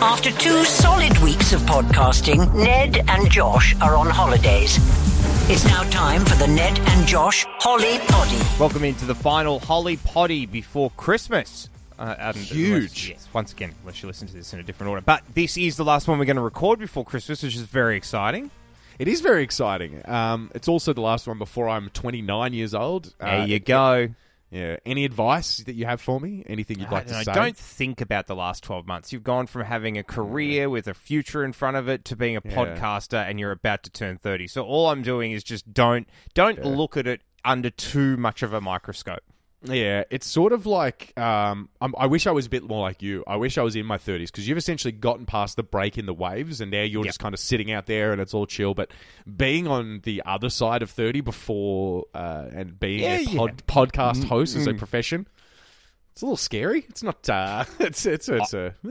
After two solid weeks of podcasting, Ned and Josh are on holidays. It's now time for the Ned and Josh Holly Poddy. Welcome into the final Holi-Podi before Christmas. Uh, and Huge. unless- yes, once again, unless you listen to this in a different order. But this is the last one we're going to record before Christmas, which is very exciting. It is very exciting. Um, it's also the last one before I'm 29 years old. There Uh, you go. Yeah. Any advice that you have for me? Anything you'd like to don't say? Don't think about the last 12 months. You've gone from having a career with a future in front of it to being a Yeah. podcaster and you're about to turn 30. So all I'm doing is just don't don't look at it under too much of a microscope. Yeah, it's sort of like um, I'm, I wish I was a bit more like you. I wish I was in my 30s because you've essentially gotten past the break in the waves, and now you're Yep. just kind of sitting out there and it's all chill. But being on the other side of 30 before uh, and being Yeah, a yeah. podcast host as a profession, it's a little scary. It's not. Uh, it's it's it's a.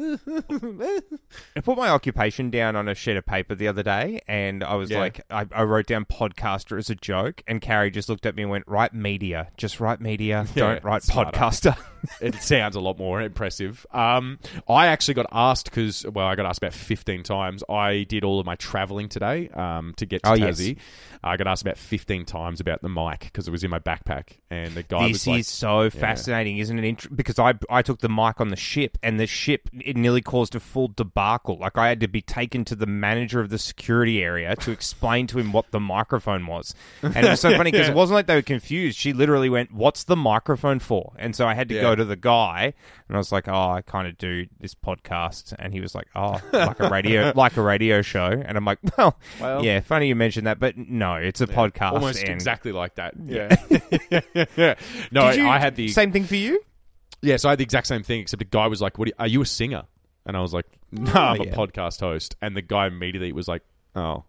I put my occupation down on a sheet of paper the other day, and I was Yeah. like, I, I wrote down podcaster as a joke, and Carrie just looked at me and went, "Write media, just write media, Yeah, don't write podcaster." it sounds a lot more impressive. Um, I actually got asked because, well, I got asked about 15 times. I did all of my traveling today um, to get to Oh, yes. Tassie. I got asked about 15 times about the mic because it was in my backpack. And the guy this was like, is so fascinating, isn't it? Because I I took the mic on the ship, and the ship it nearly caused a full debacle. Like I had to be taken to the manager of the security area to explain to him what the microphone was, and it was so funny because Yeah. it wasn't like they were confused. She literally went, "What's the microphone for?" And so I had to Yeah. go to the guy, and I was like, "Oh, I kind of do this podcast," and he was like, "Oh, like a radio, like a radio show," and I'm like, "Well, Well- yeah, funny you mentioned that, but no, it's a podcast." almost and- exactly like that. Yeah. yeah. No, you- I had the. same thing for you. Yeah, so I had the exact same thing, except the guy was like, "What? Are you, are you a singer?" And I was like, "No, I'm yeah. a podcast host." And the guy immediately was like, "Oh."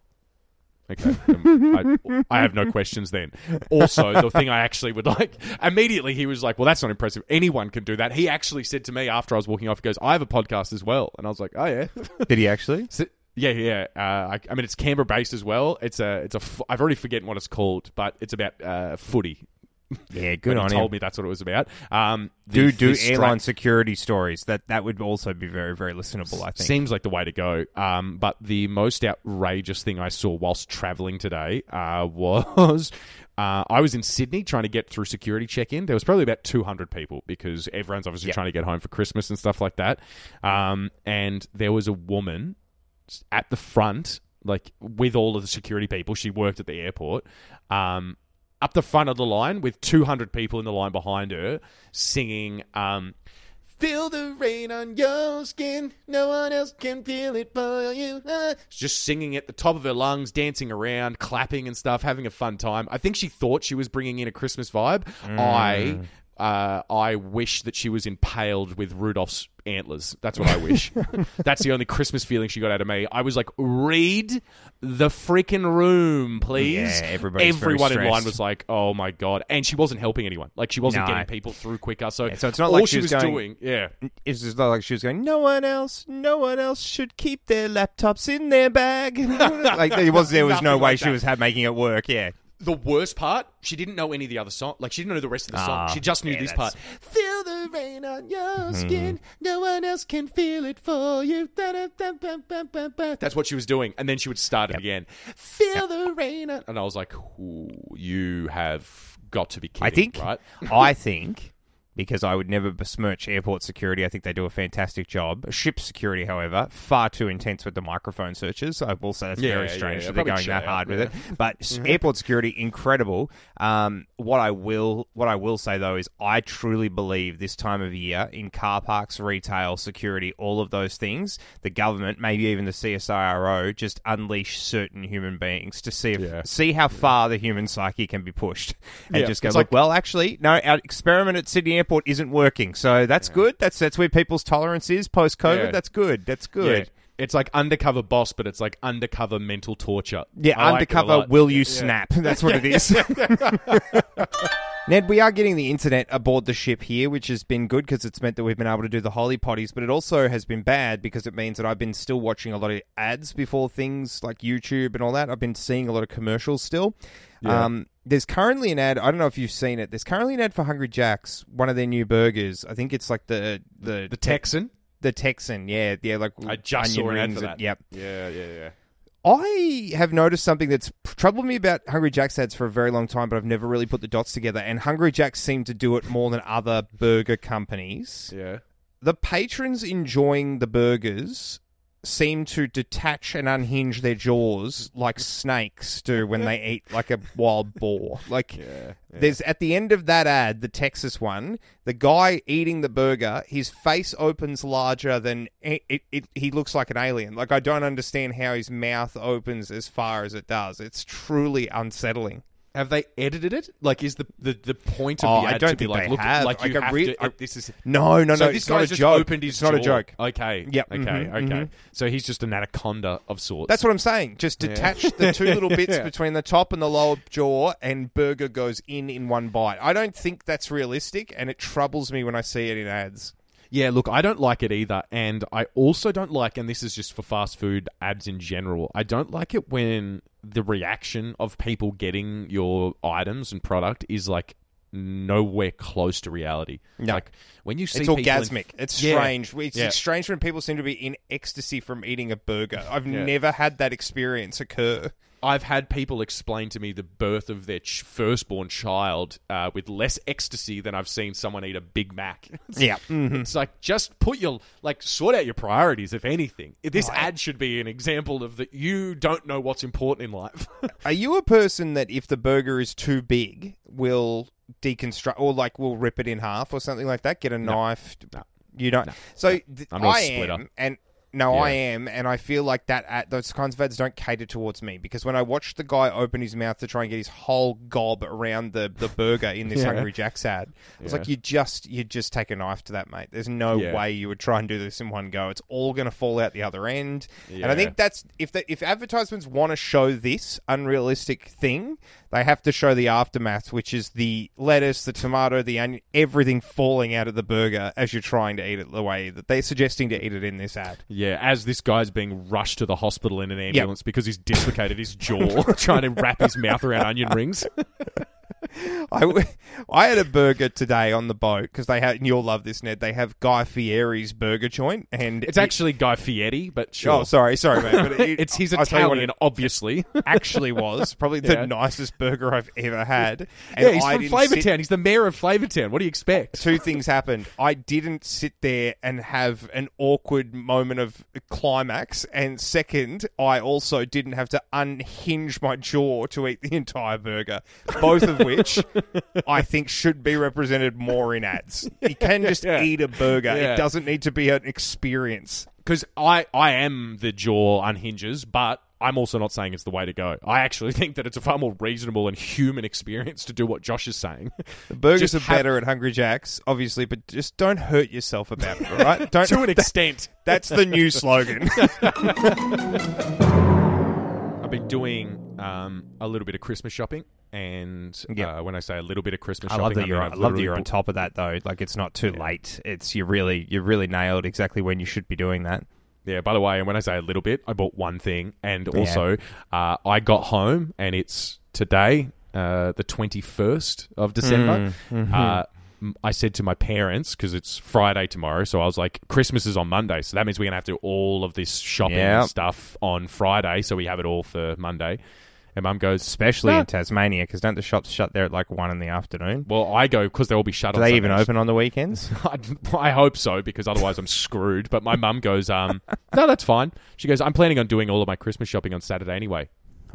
Okay, I, I have no questions then. Also, the thing I actually would like immediately, he was like, "Well, that's not impressive. Anyone can do that." He actually said to me after I was walking off, he goes, "I have a podcast as well," and I was like, "Oh yeah." Did he actually? So- yeah, yeah. Uh, I, I mean, it's Canberra based as well. It's a, it's a. f- I've already forgotten what it's called, but it's about uh, footy. Yeah, good When on he him. told me that's what it was about. Um, the- do do the airline security stories. That that would also be very very listenable. I think. Seems like the way to go. Um, but the most outrageous thing I saw whilst traveling today uh, was uh, I was in Sydney trying to get through security check in. There was probably about 200 people because everyone's obviously Yeah. trying to get home for Christmas and stuff like that. Um, and there was a woman at the front, like with all of the security people. She worked at the airport. Um, up the front of the line with 200 people in the line behind her singing um, Feel the rain on your skin. No one else can feel it for you. Ah. Just singing at the top of her lungs, dancing around, clapping and stuff, having a fun time. I think she thought she was bringing in a Christmas vibe. I. Uh, I wish that she was impaled with Rudolph's antlers. That's what I wish. That's the only Christmas feeling she got out of me. I was like, read the freaking room, please. Yeah, Everyone in line was like, oh my God. And she wasn't helping anyone. Like, she wasn't No. getting people through quicker. So, Yeah, so it's not all like she she was, was going- doing. Yeah. It's just not like she was going. No one else, no one else should keep their laptops in their bag. like there was, there was no way like she was making it work. Yeah, The worst part, she didn't know any of the other song. Like she didn't know the rest of the song. Ah, she just knew yeah, this that's- part. Feel the rain on your skin. No one else can feel it for you. Da-da-da-ba-ba-ba-ba. That's what she was doing, and then she would start it again. Feel the rain, on... and I was like, Ooh, "You have got to be kidding!" I think. right? I think because I would never besmirch airport security. I think they do a fantastic job. Ship security, however, far too intense with the microphone searches. I will say that's Yeah, very strange yeah, that they're going that hard with yeah. it. But airport security, incredible. Um, what I will, what I will say though is, I truly believe this time of year in car parks, retail, security, all of those things, the government, maybe even the CSIRO, just unleash certain human beings to see if, Yeah. see how far the human psyche can be pushed, and Yeah, just go it's like- well, actually, no, our experiment at Sydney Airport isn't working, so that's good. That's that's where people's tolerance is post COVID. Yeah. That's good. That's Yeah. good. It's like undercover boss, but it's like undercover mental torture. Yeah, I like it a undercover. lot. will you Yeah. snap? That's what it is. Ned, we are getting the internet aboard the ship here, which has been good because it's meant that we've been able to do the holy potties, but it also has been bad because it means that I've been still watching a lot of ads before things like YouTube and all that. I've been seeing a lot of commercials still. Yeah. Um, there's currently an ad. I don't know if you've seen it. There's currently an ad for Hungry Jack's, one of their new burgers. I think it's like the the The Texan. the Texan, yeah, yeah, like I just saw an ad for that. Yep. Yeah, yeah, yeah. I have noticed something that's troubled me about Hungry Jack's ads for a very long time, but I've never really put the dots together. And Hungry Jack's seem to do it more than other burger companies. Yeah. The patrons enjoying the burgers seem to detach and unhinge their jaws like snakes do when they eat like a wild boar. Like Yeah. there's at the end of that ad, the Texas one, the guy eating the burger, his face opens larger than it, it, it, he looks like an alien. Like I don't understand how his mouth opens as far as it does. It's truly unsettling. Have they edited it? Like, is the the, the point of Oh, the I ad don't to be think like, they look, have. like you Like, I have really- to, I- this is No, no, so no. this it's guy not a just joke. opened his it's not a jaw. joke. Okay. Yep, Okay. mhm, okay. mhm. So he's just an anaconda of sorts. That's what I'm saying. Just detach the two little bits between the top and the lower jaw, and burger goes in in one bite. I don't think that's realistic, and it troubles me when I see it in ads. Yeah, look, I don't like it either. And I also don't like, and this is just for fast food ads in general, I don't like it when the reaction of people getting your items and product is like nowhere close to reality. No. Like when you see It's people in- orgasmic. it's Yeah. strange. It's Yeah. strange when people seem to be in ecstasy from eating a burger. I've Yeah. never had that experience occur. I've had people explain to me the birth of their ch- firstborn child uh, with less ecstasy than I've seen someone eat a Big Mac. It's, Yeah. Mm-hmm. it's like just put your like sort out your priorities. If anything, this Right. ad should be an example of that you don't know what's important in life. Are you a person that if the burger is too big, will deconstruct or like will rip it in half or something like that? Get a knife? No. You don't. No. So th- I'm not I am, and no, I am, and I feel like that at, those kinds of ads don't cater towards me because when I watched the guy open his mouth to try and get his whole gob around the, the burger in this Yeah. Hungry Jack's ad, I was Yeah. like, you just you just take a knife to that, mate. There's no Yeah. way you would try and do this in one go. It's all going to fall out the other end, and I think that's if the, if advertisements want to show this unrealistic thing, they have to show the aftermath, which is the lettuce, the tomato, the onion, everything falling out of the burger as you're trying to eat it the way that they're suggesting to eat it in this ad. Yeah, as this guy's being rushed to the hospital in an ambulance because he's dislocated his jaw trying to wrap his mouth around onion rings. I, I had a burger today on the boat because they had, and you'll love this, Ned. They have Guy Fieri's burger joint, and It's it- actually Guy Fieri, but sure. Oh, sorry, sorry, mate. But it, It's he's I'll tell you what Italian, it obviously. actually was probably the Yeah. nicest burger I've ever had. And yeah, he's I from sit- Flavortown. He's the mayor of Flavortown. What do you expect? two things happened. I didn't sit there and have an awkward moment of climax, and second, I also didn't have to unhinge my jaw to eat the entire burger. Both of which I think should be represented more in ads. You can just Yeah. eat a burger. Yeah. It doesn't need to be an experience. Because I, I am the jaw unhinges, but I'm also not saying it's the way to go. I actually think that it's a far more reasonable and human experience to do what Josh is saying. The burgers Just are have- better at Hungry Jack's, obviously, but just don't hurt yourself about it, all right? Don't to an extent. That's the new slogan. I've been doing um, a little bit of Christmas shopping, and Yep. uh, when I say a little bit of Christmas I shopping, love that I you're. mean I love that you're on top of that though. Like it's not too late. It's you really you really nailed exactly when you should be doing that. Yeah, by the way, and when I say a little bit, I bought one thing, and also uh, I got home, and it's today, uh, the twenty first of December. Uh, m- I said to my parents because it's Friday tomorrow, so I was like, Christmas is on Monday, so that means we're gonna have to do all of this shopping Yep. and stuff on Friday, so we have it all for Monday. And Mum goes, Especially "No." in Tasmania, because don't the shops shut there at like one in the afternoon? Well, I go because they'll be shut. Do on they even Sundays. open on the weekends? I, I hope so because otherwise I'm screwed. But my mum goes, um, no, that's fine. She goes, I'm planning on doing all of my Christmas shopping on Saturday anyway.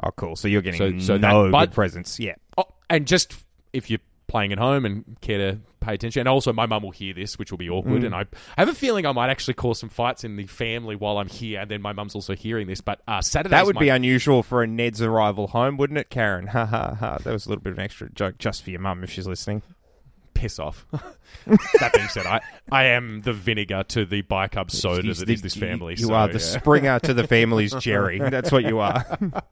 Oh, cool. So you're getting So- so no that- but- good presents. Yeah. Oh, and just if you're playing at home and care to pay attention, and also my mum will hear this, which will be awkward. Mm. And I I, have a feeling I might actually cause some fights in the family while I'm here. And then my mum's also hearing this. But uh, Saturday That would be unusual for a Ned's arrival home, wouldn't it, Karen? Ha ha ha. That was a little bit of an extra joke just for your mum if she's listening. Piss off. that being said, I, I am the vinegar to the bicarb soda He's that the- is this family. You so, are the yeah. Springer to the family's Jerry. That's what you are.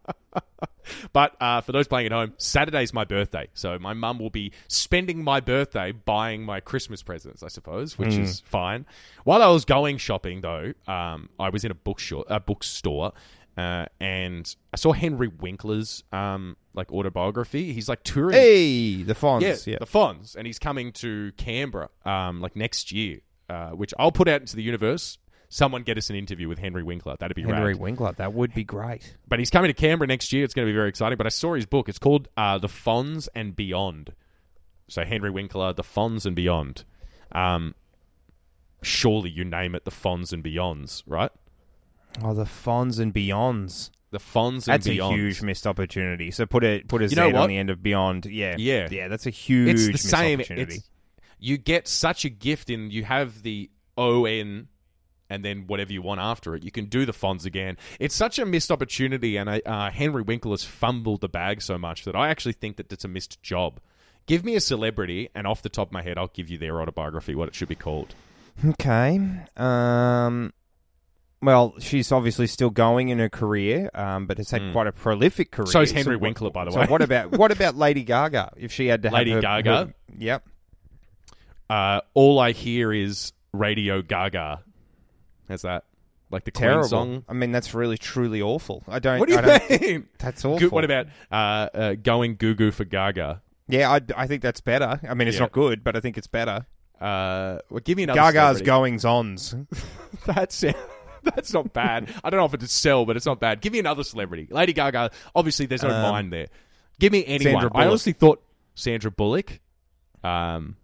But uh, for those playing at home, Saturday's my birthday, so my mum will be spending my birthday buying my Christmas presents, I suppose, which Hmm. is fine. While I was going shopping, though, um, I was in a bookstore, a bookstore, uh, and I saw Henry Winkler's um, like autobiography. He's like touring, hey, the Fonz. yeah, Yeah. the Fonz, and he's coming to Canberra um, like next year, uh, which I'll put out into the universe. Someone get us an interview with Henry Winkler. That'd be great. Henry rad. Winkler. That would be great. But he's coming to Canberra next year. It's going to be very exciting. But I saw his book. It's called uh, The Fonz and Beyond. So Henry Winkler, The Fonz and Beyond. Um, surely you name it The Fonz and Beyonds, right? Oh, the Fonz and Beyonds. The Fonz and Beyond. That's Beyonds. a huge missed opportunity. So put a put a You Z know on the end of Beyond. Yeah, Yeah. yeah. That's a huge. it's the missed same. opportunity. It's, you get such a gift in you have the O N and then whatever you want after it. You can do the Fonz again. It's such a missed opportunity, and I, uh, Henry Winkler has fumbled the bag so much that I actually think that it's a missed job. Give me a celebrity, and off the top of my head, I'll give you their autobiography, what it should be called. Okay. Um. Well, she's obviously still going in her career, um, but has had quite a prolific career. So is Henry what- Winkler, by the so way. what about what about Lady Gaga? If she had to have Lady her- Gaga? her- yep. Uh, all I hear is Radio Gaga. How's that? Like the Queen song? I mean, that's really truly awful. I don't. What do you I mean? That's awful. Good, what about uh, uh, going goo goo for Gaga? Yeah, I, I think that's better. I mean, it's Yeah. not good, but I think it's better. Uh, well, give me another Gaga's celebrity. goings ons. That's that's not bad. I don't know if it's sell, but it's not bad. Give me another celebrity. Lady Gaga. Obviously, there's no Um, mind there. Give me anyone. Sandra I Bullock. honestly thought Sandra Bullock. Um,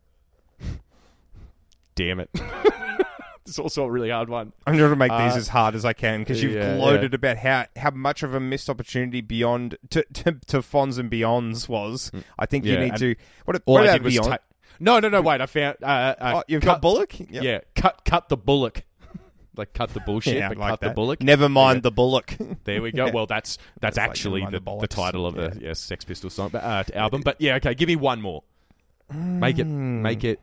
damn it. it's also a really hard one. I'm trying to make these Uh, as hard as I can because you've yeah, gloated about how, how much of a missed opportunity beyond to to, to Fonz and Beyonds was. I think you Mm. Need and to. What, All what I about did was Beyond? ta- no, no, no. Wait, I found. Uh, uh, oh, you've cut, got Bullock. Yep. Yeah, cut, cut the Bullock. Like cut the bullshit, Yeah, but like cut that. the Bullock. Never mind Yeah. the Bullock. There we go. Well, that's that's That's actually Never the, the, the title of the Yeah. Sex Pistols song, but, uh, album. But yeah, okay. Give me one more. Make it, Hmm. make it,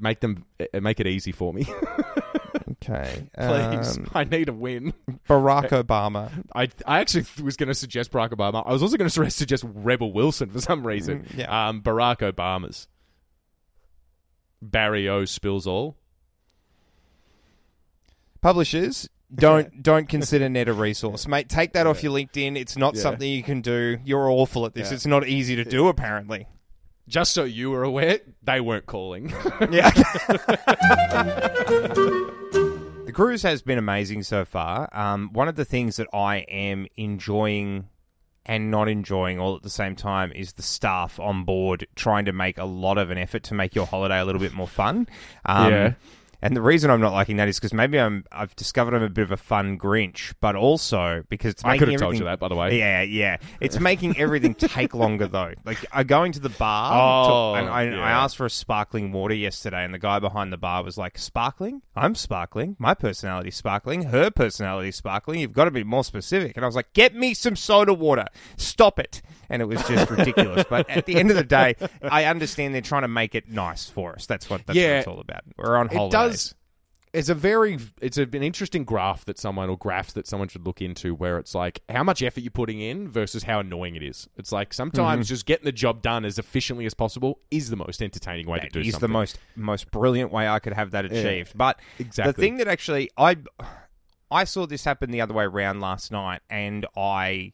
make them, uh, make it easy for me, okay, please. Um, I need a win. Barack Obama. I I actually was going to suggest Barack Obama. I was also going to suggest Rebel Wilson for some reason. Mm, yeah. Um, Barack Obama's. Barry O spills all. Publishers. Don't don't consider Ned a resource, mate. Take that off your LinkedIn. It's not Yeah. something you can do. You're awful at this. Yeah. It's not easy to do, apparently. Just so you were aware, they weren't calling. Yeah. the cruise has been amazing so far. Um, one of the things that I am enjoying and not enjoying all at the same time is the staff on board trying to make a lot of an effort to make your holiday a little bit more fun. Um, Yeah. And the reason I'm not liking that is because maybe I'm I've discovered I'm a bit of a fun Grinch, but also because it's I could have told you that, by the way. yeah, yeah. It's making everything take longer though. Like I going to the bar, Oh, to- and I, I asked for a sparkling water yesterday, and the guy behind the bar was like, "Sparkling? I'm sparkling. My personality's sparkling. Her personality's sparkling. You've got to be more specific." And I was like, "Get me some soda water. Stop it!" And it was just ridiculous. But at the end of the day, I understand they're trying to make it nice for us. That's what that's what it's all about. We're on it does. It's a very, it's an interesting graph that someone or graphs that someone should look into, where it's like how much effort you're putting in versus how annoying it is. It's like Mm-hmm. sometimes just getting the job done as efficiently as possible is the most entertaining way to do is something. the most most brilliant way I could have that achieved. But exactly. the thing that actually I I saw this happen the other way around last night, and I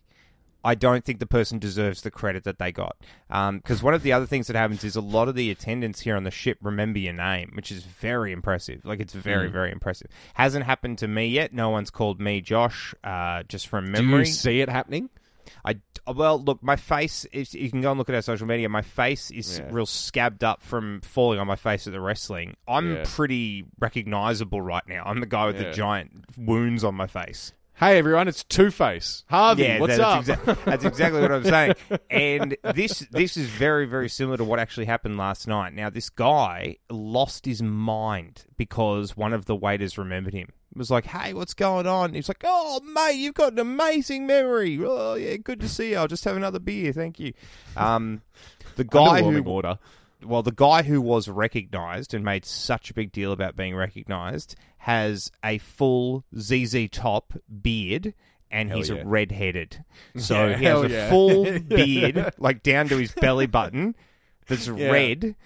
I don't think the person deserves the credit that they got. Because one of the other things that happens is a lot of the attendants here on the ship remember your name, which is very impressive. Like it's very Mm. very impressive. Hasn't happened to me yet. No one's called me Josh. Uh, just from do memory. you see it happening? I well, look, my face. Is, you can go and look at our social media. My face is Yeah. real scabbed up from falling on my face at the wrestling. I'm Yeah. pretty recognizable right now. I'm the guy with Yeah. the giant wounds on my face. Hey everyone, it's Two Face. Harvey, yeah, what's that's, up? exa- that's exactly what I'm saying. And this this is very very similar to what actually happened last night. Now this guy lost his mind because one of the waiters remembered him. It was like, "Hey, what's going on?" He's like, "Oh, mate, you've got an amazing memory. Oh, yeah, good to see you. I'll just have another beer, thank you." Um, the guy who order. Well, the guy who was recognized and made such a big deal about being recognized has a full ZZ Top beard and Hell he's yeah. red-headed. So Yeah, he has hell a yeah. full beard, like down to his belly button, that's red,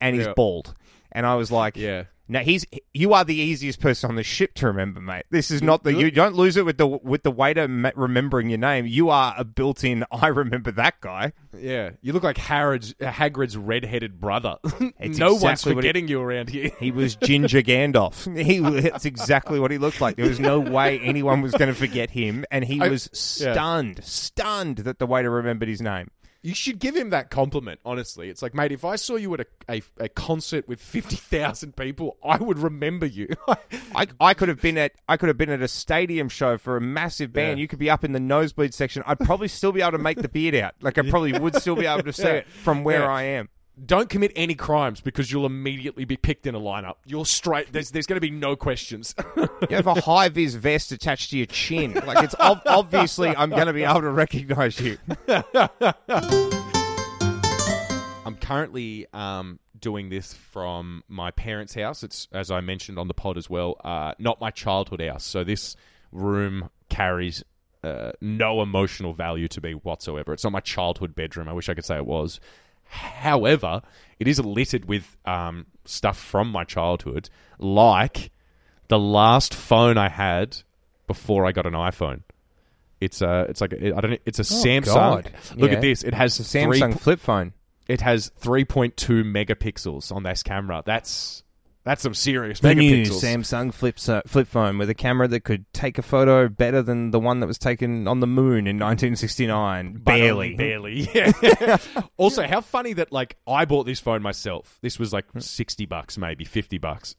and he's bald. And I was like, Yeah. No, he's you are the easiest person on the ship to remember, mate. This is not the you don't lose it with the with the waiter remembering your name. You are a built-in. I remember that guy. Yeah, you look like Hagrid's, Hagrid's red-headed brother. No one's exactly he- forgetting you around here. He was Ginger Gandalf. He that's exactly what he looked like. There was no way anyone was going to forget him, and he I- was yeah. stunned, stunned that the waiter remembered his name. You should give him that compliment. Honestly, it's like, mate, if I saw you at a, a, a concert with fifty thousand people, I would remember you. I, I could have been at I could have been at a stadium show for a massive band. Yeah. You could be up in the nosebleed section. I'd probably still be able to make the beard out. Like I probably would still be able to see Yeah. it from where Yeah. I am. Don't commit any crimes because you'll immediately be picked in a lineup. You're straight. There's there's going to be no questions. You have a high vis vest attached to your chin. Like it's ob- obviously I'm going to be able to recognize you. I'm currently um, doing this from my parents' house. It's as I mentioned on the pod as well, uh, not my childhood house. So this room carries uh, no emotional value to me whatsoever. It's not my childhood bedroom. I wish I could say it was. However, it is littered with um, stuff from my childhood, like the last phone I had before I got an iPhone. It's a, it's like a, I don't it's a Samsung. Oh, God. Look Yeah. at this. It has a three Samsung flip phone. it has 3.2 megapixels on this camera. That's that's some serious The new megapixels. Samsung flip so- flip phone with a camera that could take a photo better than the one that was taken on the moon in 1969. But Barely, barely. Yeah. also, how funny that like I bought this phone myself. This was like hmm. 60 bucks, maybe 50 bucks.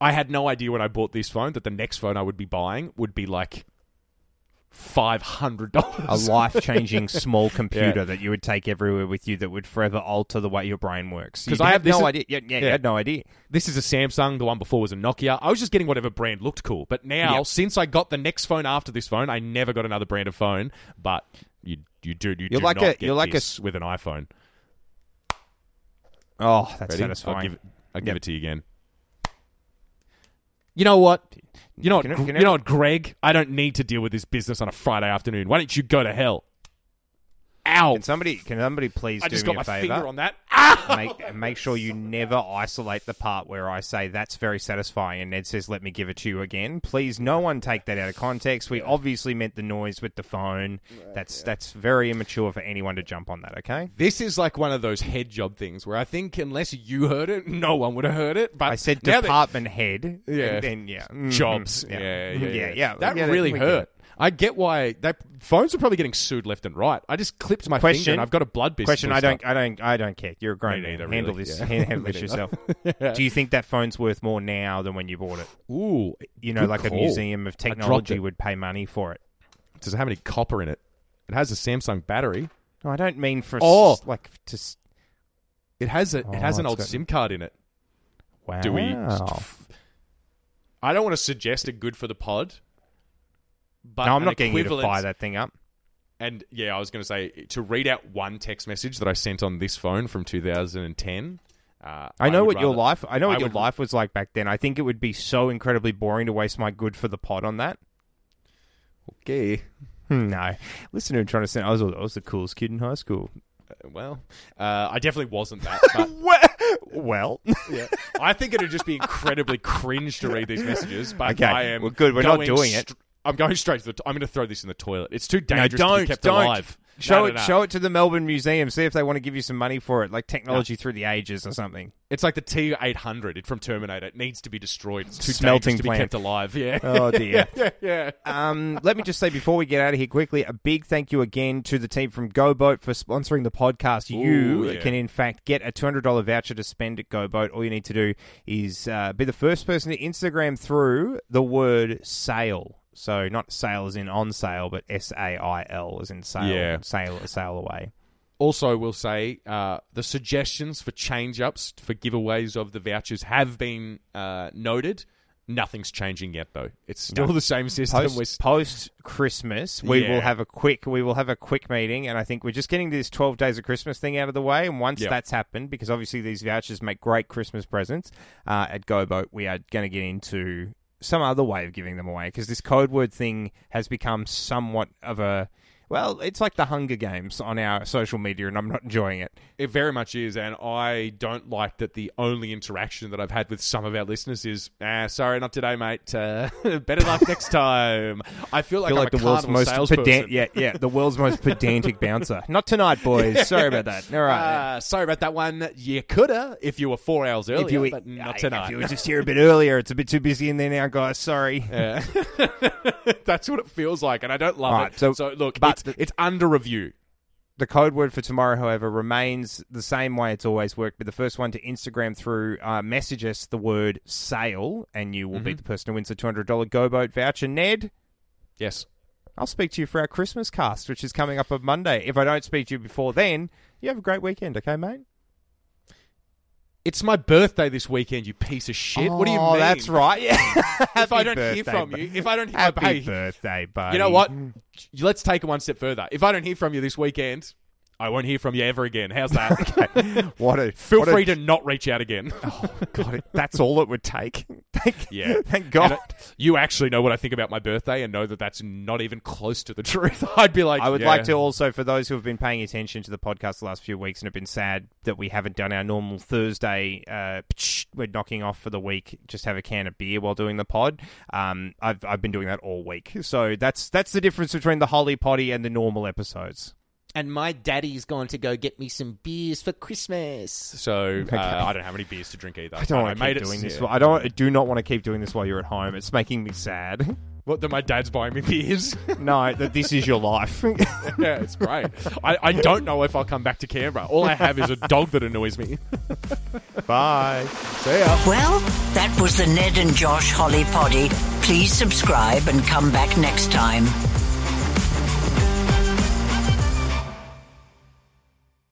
I had no idea when I bought this phone that the next phone I would be buying would be like five hundred a life-changing small computer Yeah. that you would take everywhere with you that would forever alter the way your brain works. Because I had have no is- idea. Yeah, yeah, you Yeah. had no idea. This is a Samsung. The one before was a Nokia. I was just getting whatever brand looked cool. But now, Yep. since I got the next phone after this phone, I never got another brand of phone. But you, you do, you You're do like not a- you're like a with an iPhone. Oh, that's Ready? I'll satisfying. give it. I'll give Yep. it to you again. You know what? You know what? Can I- can I- you know what, Greg? I don't need to deal with this business on a Friday afternoon. Why don't you go to hell? Ow! Can somebody, can somebody please I do just me got a my favor? finger on that. Ah! make, make sure you never isolate the part where I say that's very satisfying and Ned says, let me give it to you again. Please, no one take that out of context. We obviously meant the noise with the phone. That's that's very immature for anyone to jump on that, okay? This is like one of those head job things where I think unless you heard it, no one would have heard it. But I said now that- department head. Yeah. And then, yeah. Mhm. jobs. Yeah, yeah, yeah. yeah. yeah. That Yeah, really we get hurt. it. I get why that phones are probably getting sued left and right. I just clipped my Question. finger and I've got a blood business. Question: I don't, I don't, I don't care. You're a grown man. neither, Handle really. this. Yeah. Handle this yourself. Do you think that phone's worth more now than when you bought it? Ooh, You know, like a museum of technology would pay money for it. Does it have any copper in it? It has a Samsung battery. No, I don't mean for Oh. s- like to. s- It has a. Oh, it has oh, an old got- SIM card in it. Wow. Do we? I don't want to suggest a good for the pod. But no, I'm not getting you to fire that thing up. And yeah, I was going to say to read out one text message that I sent on this phone from 2010. Uh, I know would what your life. I know what I your would- life was like back then. I think it would be so incredibly boring to waste my good for the pod on that. Okay. Hmm, No, listen to him trying to say I was, I was the coolest kid in high school. Uh, Well, uh, I definitely wasn't that. But well, yeah, I think it'd just be incredibly cringe to read these messages. But Okay, I am well, good, we're not doing it. I'm going straight to the. T- I'm going to throw this in the toilet. It's too no, dangerous to don't be kept don't alive. show No, no, it. no. Show it to the Melbourne Museum. See if they want to give you some money for it, like technology through the ages or something. It's like the T800 from Terminator. It needs to be destroyed. It's too Smelting dangerous to be plant. kept alive. Yeah. Oh dear. yeah, yeah. Um, let me just say before we get out of here quickly, a big thank you again to the team from GoBoat for sponsoring the podcast. you yeah. can, in fact, get a $200 voucher to spend at GoBoat. All you need to do is uh, be the first person to Instagram through the word sale. So, not sale as in on sale, but S A I L as in sale. Yeah. Sail, sail away. Also, we'll say uh, the suggestions for change ups for giveaways of the vouchers have been uh, noted. Nothing's changing yet, though. It's still No. the same system. Post, s- post Christmas, we Yeah. will have a quick we will have a quick meeting, and I think we're just getting this twelve days of Christmas thing out of the way. And once Yep. that's happened, because obviously these vouchers make great Christmas presents uh, at GoBoat, we are going to get into some other way of giving them away because this code word thing has become somewhat of a Well, it's like the Hunger Games on our social media, and I'm not enjoying it. It very much is, and I don't like that the only interaction that I've had with some of our listeners is, ah, sorry, not today, mate. Uh, better luck next time. I feel like I feel I'm like the world's most salesperson. Yeah, yeah, the world's most pedantic bouncer. Not tonight, boys. Sorry about that. All right. Uh, sorry about that one. You coulda if you were four hours earlier, if you were, but not tonight. If you were just here a bit earlier, it's a bit too busy in there now, guys. Sorry. Yeah. That's what it feels like, and I don't love Right, it. so- So, look, but it's, the- it's under review. The code word for tomorrow, however, remains the same way it's always worked. Be the first one to Instagram through, uh, message us the word sale, and you will be the person who wins the $200 GoBoat voucher. Ned, Yes. I'll speak to you for our Christmas cast, which is coming up on Monday. If I don't speak to you before then, you have a great weekend, okay, mate? It's my birthday this weekend, you piece of shit. what do you Oh, mean? that's right. Yeah. If I don't hear birthday, from bu- you, if I don't hear Happy hey, birthday, buddy. you know what? Let's take it one step further. If I don't hear from you this weekend, I won't hear from you ever again. How's that? What a Feel what a- free to not reach out again. oh God, that's all it would take. Thank, Yeah. thank God. It- you actually know what I think about my birthday and know that that's not even close to the truth. I'd be like, I would yeah. like to also, for those who have been paying attention to the podcast the last few weeks and have been sad that we haven't done our normal Thursday, uh, we're knocking off for the week, just have a can of beer while doing the pod. Um, I've I've been doing that all week, so that's that's the difference between the Holi-Podi and the normal episodes. And my daddy's going to go get me some beers for Christmas. So uh, I don't have any beers to drink either. I don't want to keep doing this. yeah. I don't. I do not want to keep doing this while you're at home. It's making me sad. What? That my dad's buying me beers. no, that this is your life. yeah, it's great. I, I don't know if I'll come back to Canberra. All I have is a dog that annoys me. Bye. See ya. Well, that was the Ned and Josh Holi-Podi. Please subscribe and come back next time.